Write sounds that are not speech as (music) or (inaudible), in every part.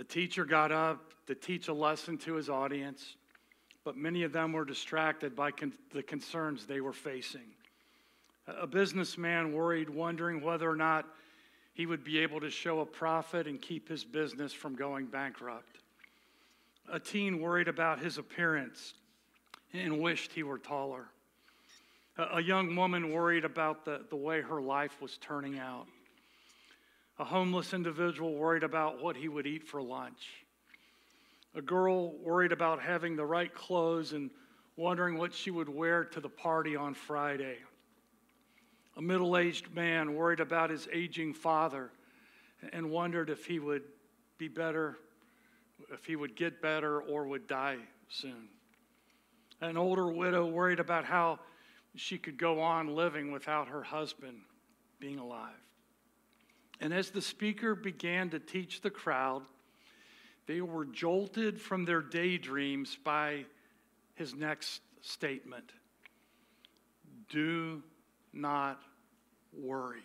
The teacher got up to teach a lesson to his audience, but many of them were distracted by con- the concerns they were facing. A businessman worried, wondering whether or not he would be able to show a profit and keep his business from going bankrupt. A teen worried about his appearance and wished he were taller. A young woman worried about the, the way her life was turning out. A homeless individual worried about what he would eat for lunch. A girl worried about having the right clothes and wondering what she would wear to the party on Friday. A middle aged man worried about his aging father and wondered if he would be better, if he would get better or would die soon. An older widow worried about how she could go on living without her husband being alive. And as the speaker began to teach the crowd, they were jolted from their daydreams by his next statement Do not worry.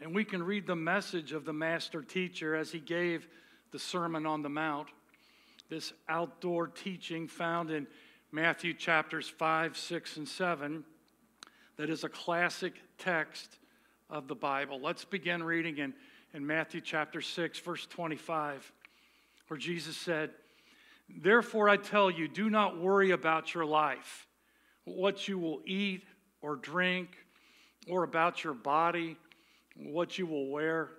And we can read the message of the master teacher as he gave the Sermon on the Mount, this outdoor teaching found in Matthew chapters 5, 6, and 7, that is a classic text of the Bible. Let's begin reading in, in Matthew chapter 6, verse 25, where Jesus said, Therefore I tell you, do not worry about your life, what you will eat or drink, or about your body, what you will wear.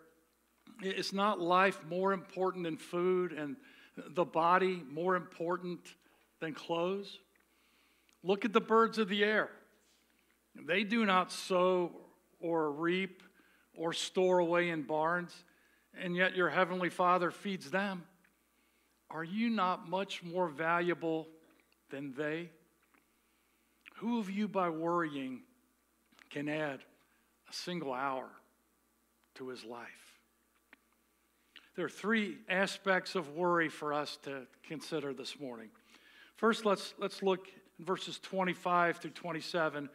It's not life more important than food and the body more important than clothes? Look at the birds of the air. They do not sow or reap or store away in barns, and yet your heavenly Father feeds them. Are you not much more valuable than they? Who of you, by worrying, can add a single hour to his life? There are three aspects of worry for us to consider this morning. First, let's, let's look in verses 25 through 27,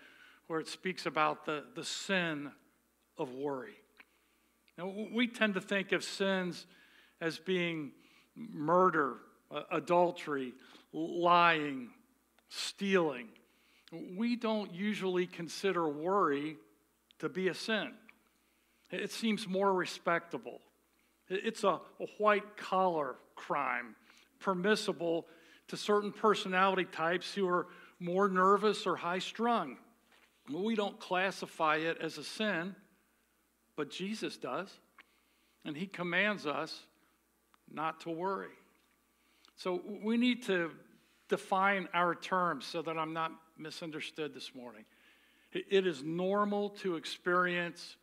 where it speaks about the, the sin of worry. Now, we tend to think of sins as being murder, adultery, lying, stealing. We don't usually consider worry to be a sin. It seems more respectable. It's a, a white collar crime, permissible to certain personality types who are more nervous or high strung. We don't classify it as a sin, but Jesus does. And he commands us not to worry. So we need to define our terms so that I'm not misunderstood this morning. It is normal to experience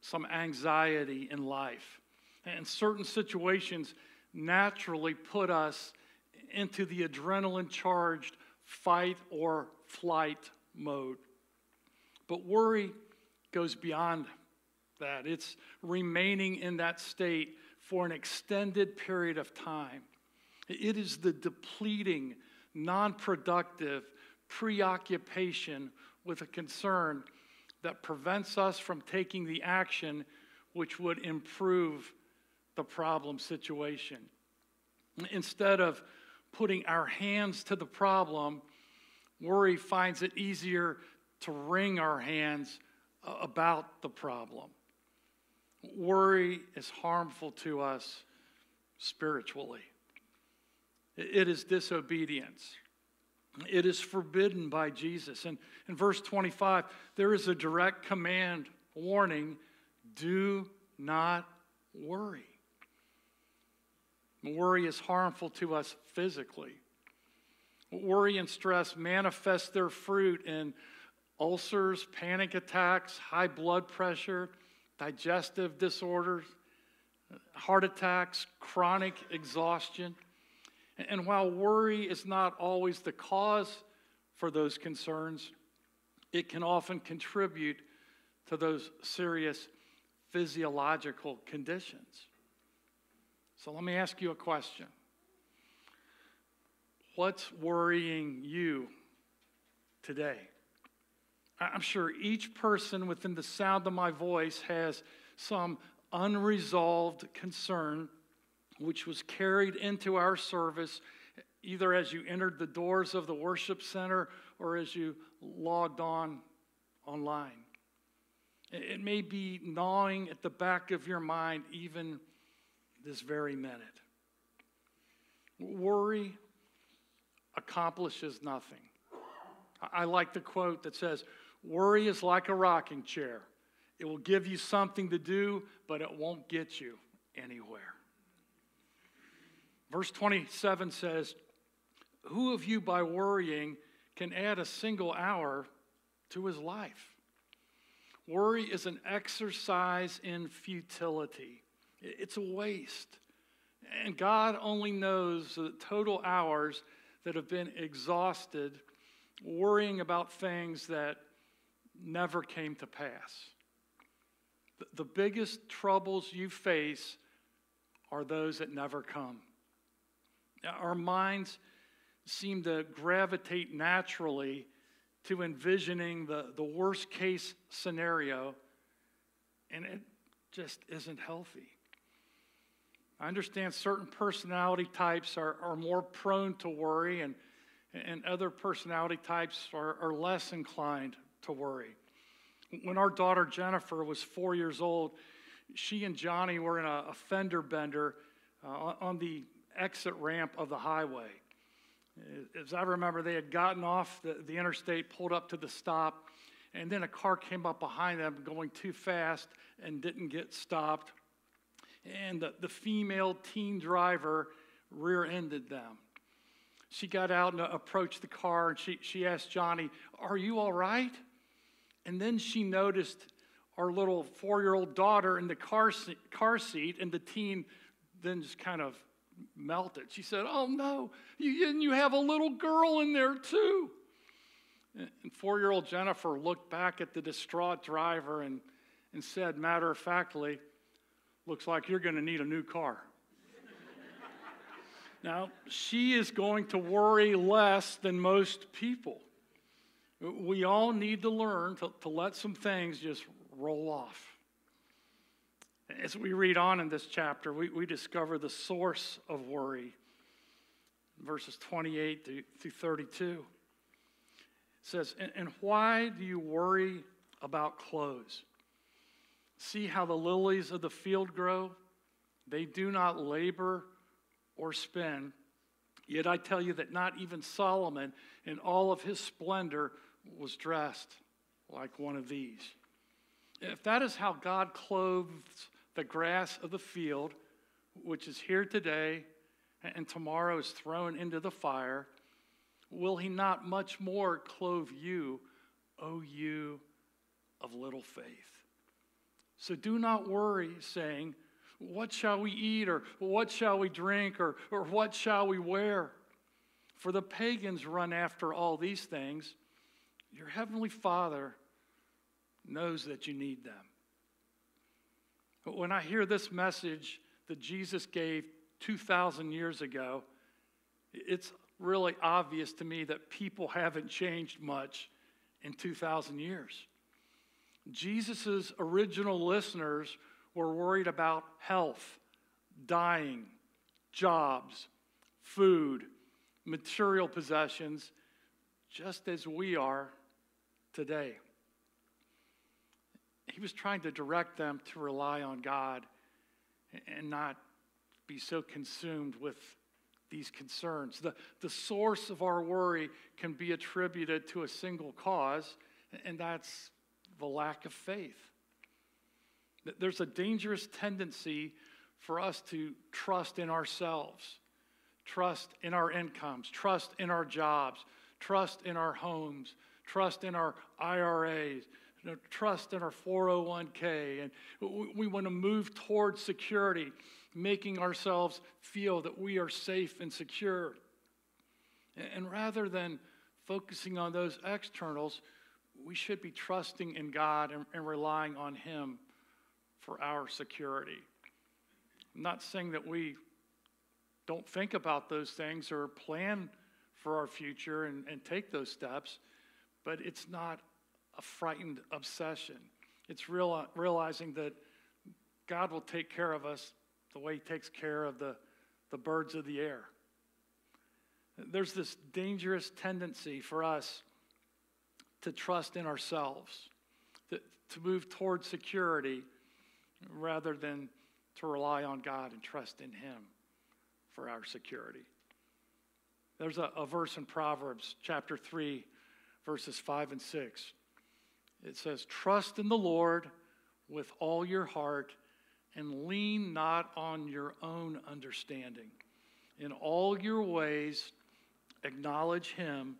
some anxiety in life. And certain situations naturally put us into the adrenaline charged fight or flight mode. But worry goes beyond that, it's remaining in that state for an extended period of time. It is the depleting, non productive preoccupation with a concern that prevents us from taking the action which would improve the problem situation. Instead of putting our hands to the problem, worry finds it easier to wring our hands uh, about the problem. Worry is harmful to us spiritually. It is disobedience. It is forbidden by Jesus. And in verse 25, there is a direct command warning do not worry. Worry is harmful to us physically. Worry and stress manifest their fruit in ulcers, panic attacks, high blood pressure, digestive disorders, heart attacks, chronic exhaustion. And while worry is not always the cause for those concerns, it can often contribute to those serious physiological conditions. So let me ask you a question. What's worrying you today? I'm sure each person within the sound of my voice has some unresolved concern which was carried into our service either as you entered the doors of the worship center or as you logged on online. It may be gnawing at the back of your mind even this very minute. Worry accomplishes nothing. I like the quote that says, Worry is like a rocking chair. It will give you something to do, but it won't get you anywhere. Verse 27 says, Who of you by worrying can add a single hour to his life? Worry is an exercise in futility, it's a waste. And God only knows the total hours that have been exhausted worrying about things that never came to pass. The biggest troubles you face are those that never come. Our minds seem to gravitate naturally to envisioning the, the worst case scenario, and it just isn't healthy. I understand certain personality types are, are more prone to worry, and, and other personality types are, are less inclined to worry. When our daughter Jennifer was four years old, she and Johnny were in a, a fender bender uh, on the exit ramp of the highway. As I remember, they had gotten off the, the interstate, pulled up to the stop, and then a car came up behind them going too fast and didn't get stopped. And the, the female teen driver rear ended them. She got out and approached the car and she, she asked Johnny, Are you all right? And then she noticed our little four year old daughter in the car seat, car seat, and the teen then just kind of melted. She said, Oh no, you, and you have a little girl in there too. And four year old Jennifer looked back at the distraught driver and, and said, matter of factly, looks like you're going to need a new car. (laughs) now, she is going to worry less than most people. We all need to learn to, to let some things just roll off. As we read on in this chapter, we, we discover the source of worry. Verses 28 through 32 it says, and, and why do you worry about clothes? See how the lilies of the field grow? They do not labor or spin. Yet I tell you that not even Solomon, in all of his splendor, was dressed like one of these. If that is how God clothes the grass of the field, which is here today and tomorrow is thrown into the fire, will he not much more clothe you, O you of little faith? So do not worry, saying, What shall we eat, or what shall we drink, or, or what shall we wear? For the pagans run after all these things. Your heavenly Father knows that you need them. But when I hear this message that Jesus gave 2,000 years ago, it's really obvious to me that people haven't changed much in 2,000 years. Jesus' original listeners were worried about health, dying, jobs, food, material possessions, just as we are today. He was trying to direct them to rely on God and not be so consumed with these concerns. The, the source of our worry can be attributed to a single cause, and that's the lack of faith. There's a dangerous tendency for us to trust in ourselves, trust in our incomes, trust in our jobs, trust in our homes, trust in our IRAs, you know, trust in our 401k. And we, we want to move towards security, making ourselves feel that we are safe and secure. And, and rather than focusing on those externals, we should be trusting in God and, and relying on Him for our security. I'm not saying that we don't think about those things or plan for our future and, and take those steps, but it's not a frightened obsession. It's real, realizing that God will take care of us the way He takes care of the, the birds of the air. There's this dangerous tendency for us to trust in ourselves, to, to move toward security rather than to rely on God and trust in Him for our security. There's a, a verse in Proverbs chapter 3, verses 5 and 6. It says, Trust in the Lord with all your heart and lean not on your own understanding. In all your ways, acknowledge him,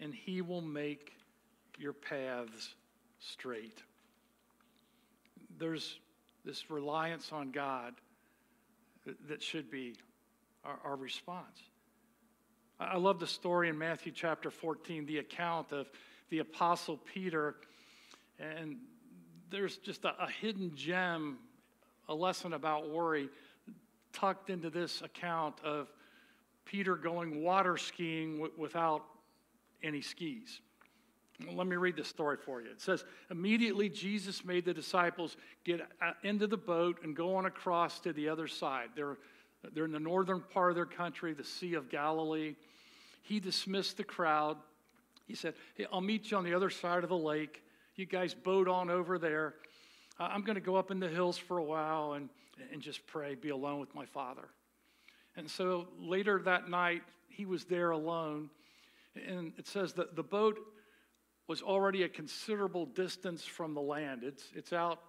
and he will make your paths straight. There's this reliance on God that should be our, our response. I love the story in Matthew chapter 14, the account of the Apostle Peter. And there's just a, a hidden gem, a lesson about worry, tucked into this account of Peter going water skiing w- without any skis. Let me read this story for you. It says, Immediately Jesus made the disciples get uh, into the boat and go on across to the other side. They're, they're in the northern part of their country, the Sea of Galilee. He dismissed the crowd. He said, Hey, I'll meet you on the other side of the lake. You guys boat on over there. I'm going to go up in the hills for a while and, and just pray, be alone with my Father. And so later that night, he was there alone. And it says that the boat was already a considerable distance from the land. It's, it's out,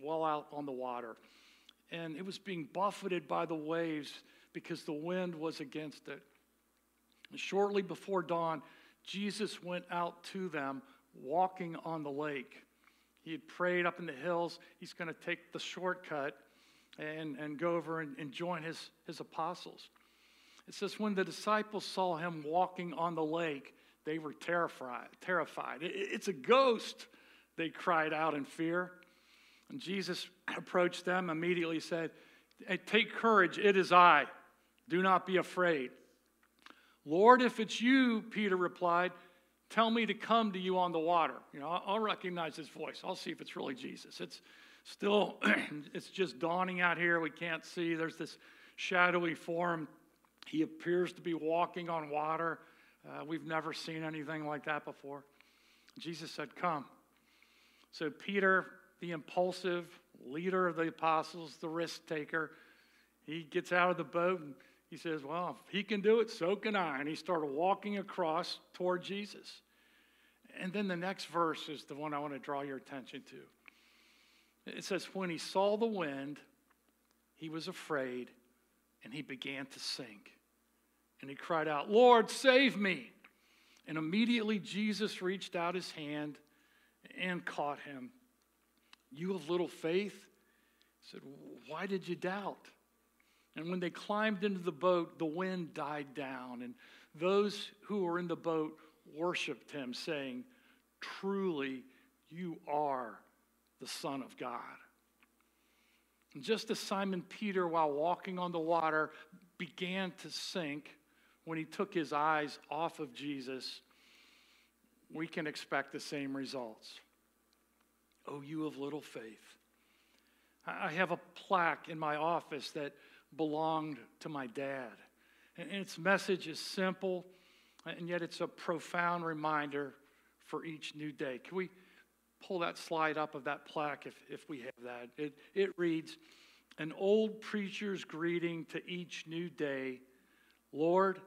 well out on the water. And it was being buffeted by the waves because the wind was against it. And shortly before dawn, Jesus went out to them walking on the lake. He had prayed up in the hills. He's going to take the shortcut and, and go over and, and join his, his apostles. It says, when the disciples saw him walking on the lake, they were terrified. terrified. It, it's a ghost, they cried out in fear. And Jesus approached them, immediately said, hey, Take courage, it is I. Do not be afraid. Lord, if it's you, Peter replied, tell me to come to you on the water. You know, I'll recognize his voice. I'll see if it's really Jesus. It's still, (clears throat) it's just dawning out here. We can't see. There's this shadowy form. He appears to be walking on water. Uh, we've never seen anything like that before. Jesus said, Come. So Peter, the impulsive leader of the apostles, the risk taker, he gets out of the boat and he says, Well, if he can do it, so can I. And he started walking across toward Jesus. And then the next verse is the one I want to draw your attention to. It says, When he saw the wind, he was afraid and he began to sink. And he cried out, Lord, save me. And immediately Jesus reached out his hand and caught him. You of little faith? He said, Why did you doubt? And when they climbed into the boat, the wind died down, and those who were in the boat worshiped him, saying, Truly, you are the Son of God. And just as Simon Peter, while walking on the water, began to sink when he took his eyes off of Jesus, we can expect the same results. Oh, you of little faith. I have a plaque in my office that belonged to my dad. And its message is simple, and yet it's a profound reminder for each new day. Can we pull that slide up of that plaque if, if we have that? It, it reads An old preacher's greeting to each new day Lord,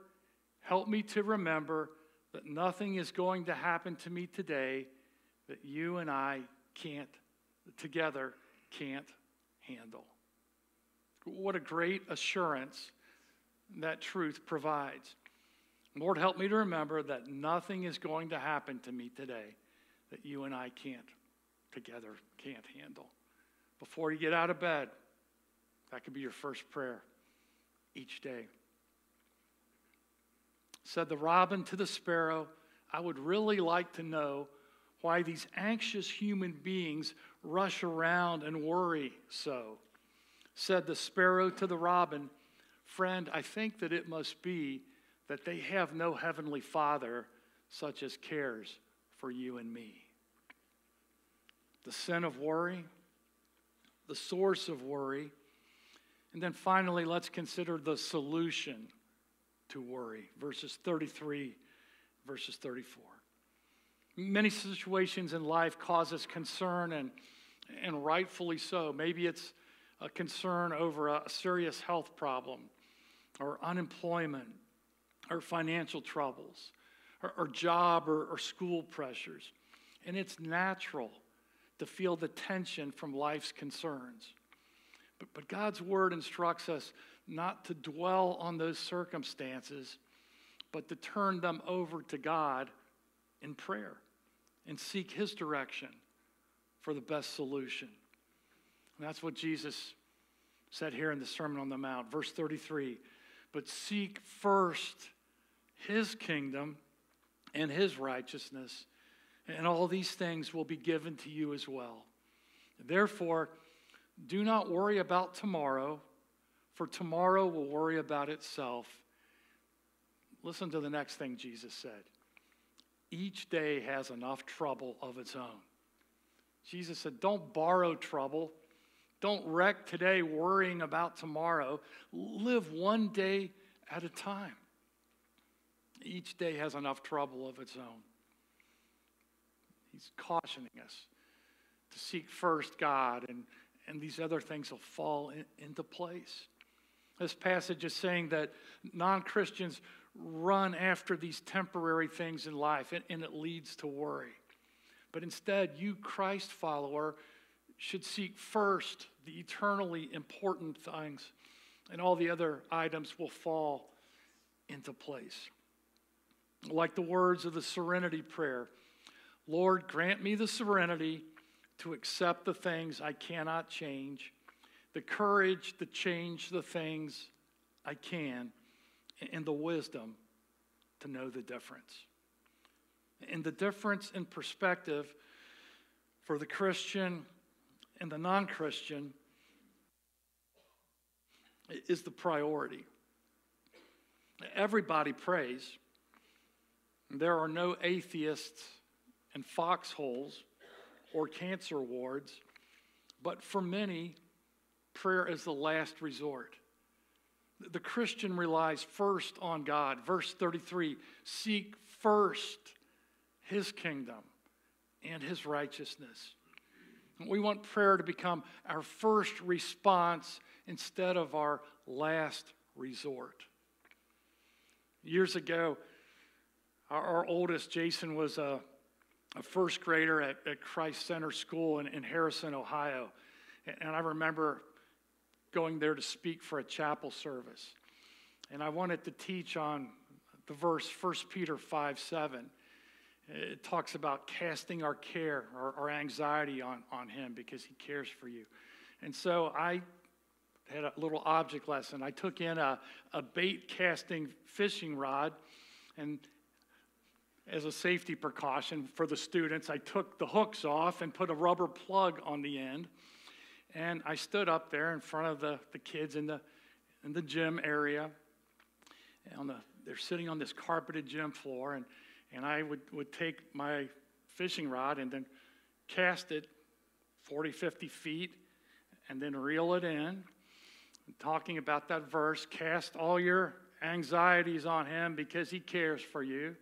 help me to remember that nothing is going to happen to me today that you and I can't, together, can't handle. What a great assurance that truth provides. Lord, help me to remember that nothing is going to happen to me today that you and I can't together can't handle. Before you get out of bed, that could be your first prayer each day. Said the robin to the sparrow, I would really like to know why these anxious human beings rush around and worry so. Said the sparrow to the robin, Friend, I think that it must be that they have no heavenly Father such as cares for you and me. The sin of worry, the source of worry. And then finally, let's consider the solution to worry, verses 33, verses 34. Many situations in life cause us concern, and, and rightfully so. Maybe it's a concern over a serious health problem, or unemployment, or financial troubles, or, or job or, or school pressures. And it's natural to feel the tension from life's concerns. But, but God's word instructs us not to dwell on those circumstances, but to turn them over to God in prayer and seek His direction for the best solution. And that's what Jesus said here in the Sermon on the Mount, verse 33. But seek first His kingdom and His righteousness, and all these things will be given to you as well. Therefore, do not worry about tomorrow, for tomorrow will worry about itself. Listen to the next thing Jesus said each day has enough trouble of its own. Jesus said, Don't borrow trouble. Don't wreck today worrying about tomorrow. Live one day at a time. Each day has enough trouble of its own. He's cautioning us to seek first God, and, and these other things will fall in, into place. This passage is saying that non Christians run after these temporary things in life, and, and it leads to worry. But instead, you, Christ follower, should seek first the eternally important things, and all the other items will fall into place. Like the words of the serenity prayer Lord, grant me the serenity to accept the things I cannot change, the courage to change the things I can and the wisdom to know the difference. And the difference in perspective for the Christian and the non Christian is the priority. Everybody prays. There are no atheists in foxholes or cancer wards, but for many, prayer is the last resort. The Christian relies first on God. Verse 33 seek first his kingdom and his righteousness. We want prayer to become our first response instead of our last resort. Years ago, our, our oldest, Jason, was a, a first grader at, at, Christ Center School in, in Harrison, Ohio. And I remember going there to speak for a chapel service. And I wanted to teach on the verse 1 Peter 5 7. It talks about casting our care, our, our anxiety on, on Him because He cares for you. And so I had a little object lesson. I took in a, a bait casting fishing rod, and as a safety precaution for the students, I took the hooks off and put a rubber plug on the end. And I stood up there in front of the, the kids in the, in the gym area. On the, they're sitting on this carpeted gym floor, and, and I would, would take my fishing rod and then cast it 40, 50 feet, and then reel it in. talking about that verse cast all your anxieties on him because he cares for you.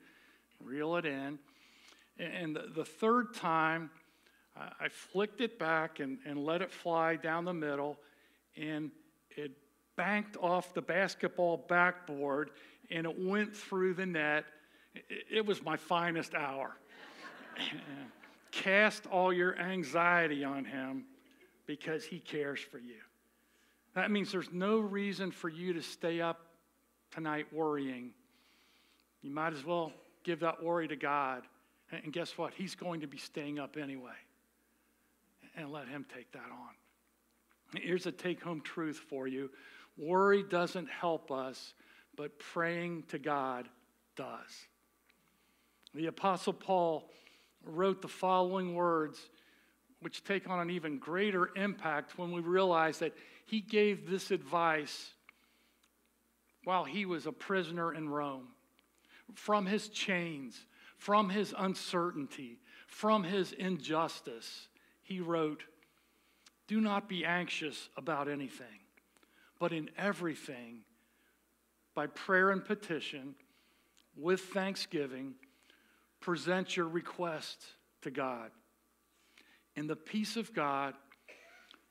Reel it in. And the, the third time, I flicked it back and, and let it fly down the middle, and it banked off the basketball backboard and it went through the net. It, it was my finest hour. (laughs) Cast all your anxiety on him because he cares for you. That means there's no reason for you to stay up tonight worrying. You might as well give that worry to God. And guess what? He's going to be staying up anyway and let Him take that on. Here's a take home truth for you worry doesn't help us, but praying to God does. The Apostle Paul wrote the following words, which take on an even greater impact when we realize that he gave this advice while he was a prisoner in Rome. From his chains, from his uncertainty, from his injustice, he wrote, Do not be anxious about anything, but in everything, by prayer and petition, with thanksgiving, present your request to God. And the peace of God,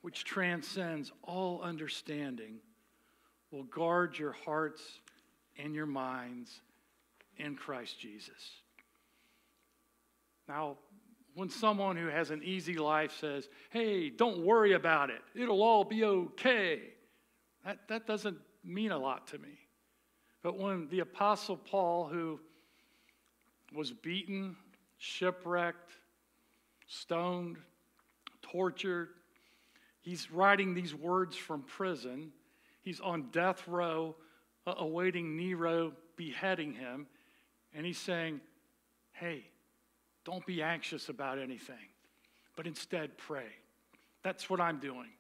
which transcends all understanding, will guard your hearts and your minds in Christ Jesus. Now, when someone who has an easy life says, hey, don't worry about it, it'll all be okay, that, that doesn't mean a lot to me. But when the Apostle Paul, who was beaten, shipwrecked, stoned, tortured, he's writing these words from prison. He's on death row, awaiting Nero beheading him. And he's saying, Hey, don't be anxious about anything, but instead pray. That's what I'm doing.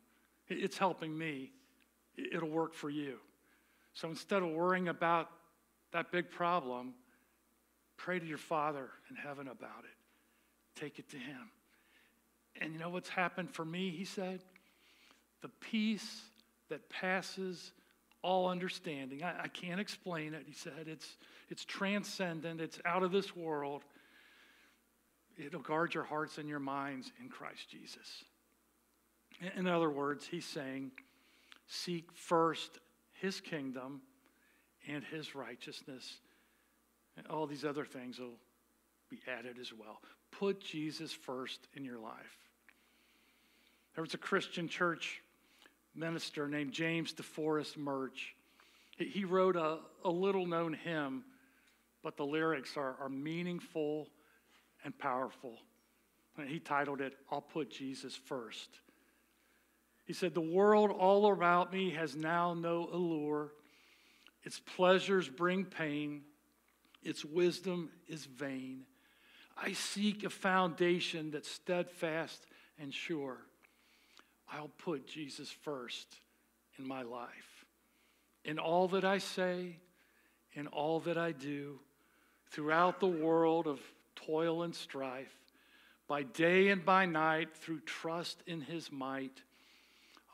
It's helping me. It'll work for you. So instead of worrying about that big problem, pray to your Father in heaven about it. Take it to Him. And you know what's happened for me, he said? The peace that passes all understanding. I, I, can't explain it. He said it's, it's transcendent, it's out of this world. It'll guard your hearts and your minds in Christ Jesus. In other words, he's saying, seek first his kingdom and his righteousness. And all these other things will be added as well. Put Jesus first in your life. There was a Christian church minister named James DeForest Murch. He wrote a, a little known hymn, but the lyrics are, are meaningful and powerful. And he titled it, I'll Put Jesus First. He said, The world all around me has now no allure. Its pleasures bring pain, its wisdom is vain. I seek a foundation that's steadfast and sure. I'll put Jesus first in my life. In all that I say, in all that I do, throughout the world of toil and strife, by day and by night, through trust in his might,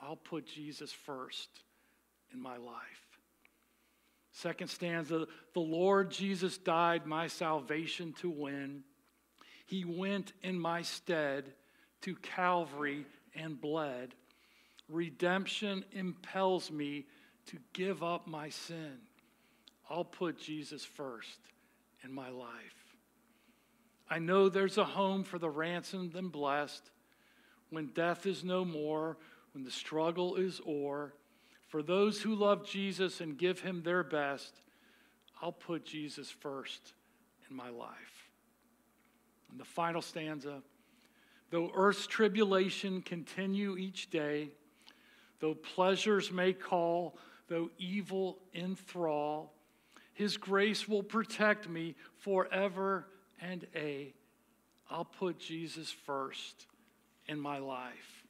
I'll put Jesus first in my life. Second stanza The Lord Jesus died my salvation to win. He went in my stead to Calvary and bled. Redemption impels me to give up my sin. I'll put Jesus first in my life. I know there's a home for the ransomed and blessed when death is no more, when the struggle is o'er. For those who love Jesus and give him their best, I'll put Jesus first in my life. And the final stanza Though earth's tribulation continue each day, though pleasures may call, though evil enthrall, his grace will protect me forever and a. I'll put Jesus first in my life.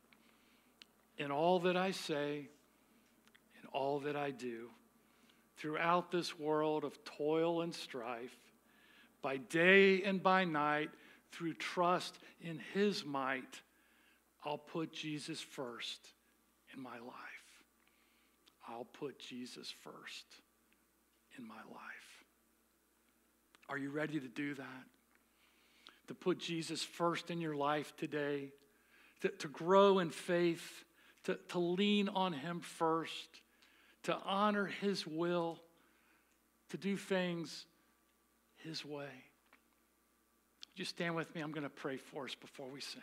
In all that I say, in all that I do, throughout this world of toil and strife, by day and by night, through trust in His might, I'll put Jesus first in my life. I'll put Jesus first in my life. Are you ready to do that? To put Jesus first in your life today, to, to grow in faith, to, to lean on Him first, to honor His will, to do things His way. Would you stand with me? I'm going to pray for us before we sing.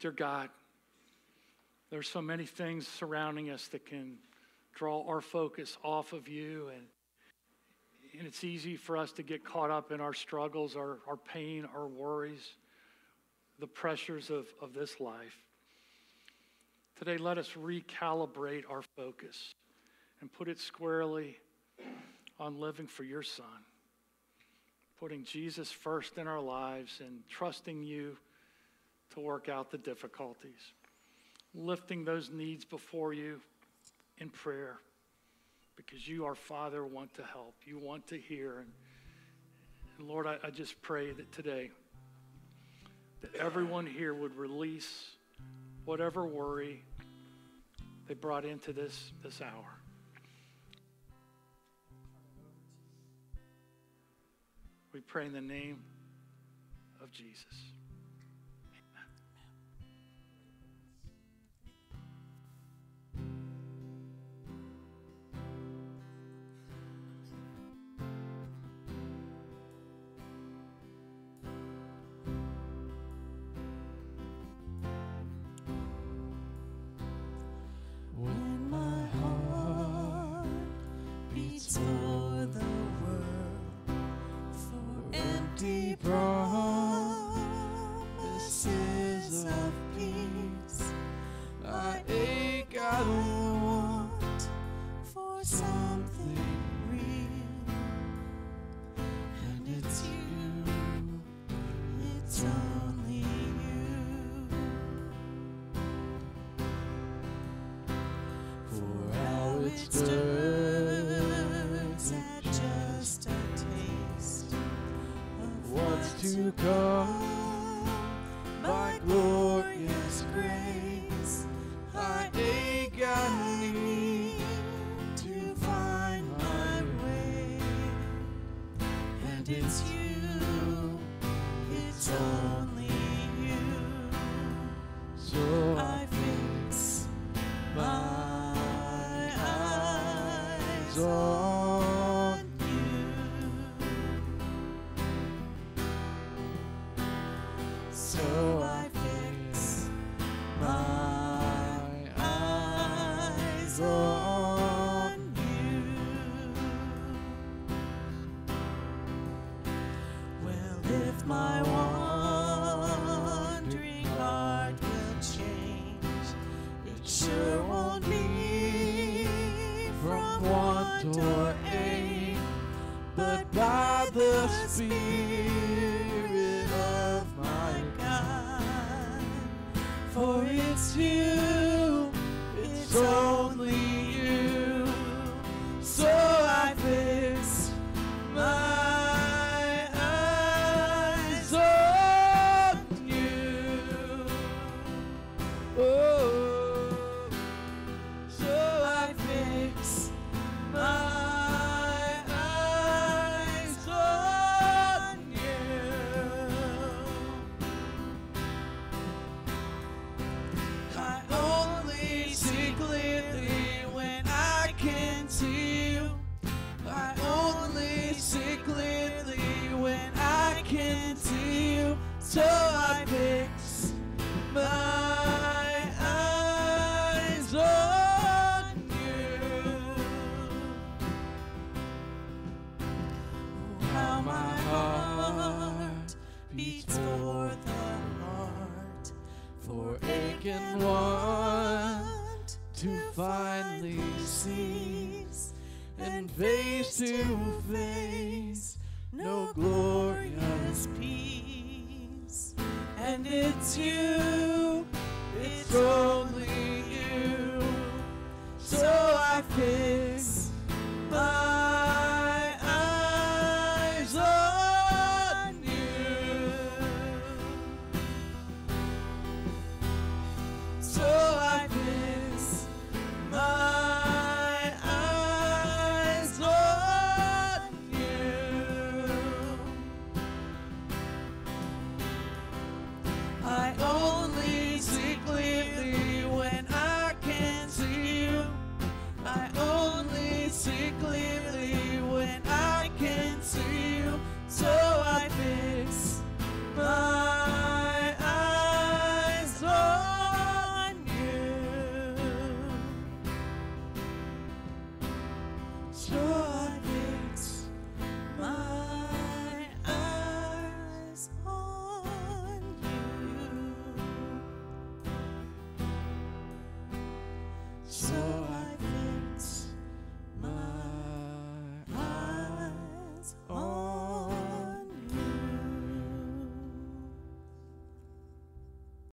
Dear God, there's so many things surrounding us that can draw our focus off of you and and it's easy for us to get caught up in our struggles, our, our pain, our worries, the pressures of, of this life. Today, let us recalibrate our focus and put it squarely on living for your Son, putting Jesus first in our lives and trusting you to work out the difficulties, lifting those needs before you in prayer because you, our Father, want to help. You want to hear. And, and Lord, I, I just pray that today, that everyone here would release whatever worry they brought into this, this hour. We pray in the name of Jesus. stirs at just a taste of what's to come. door.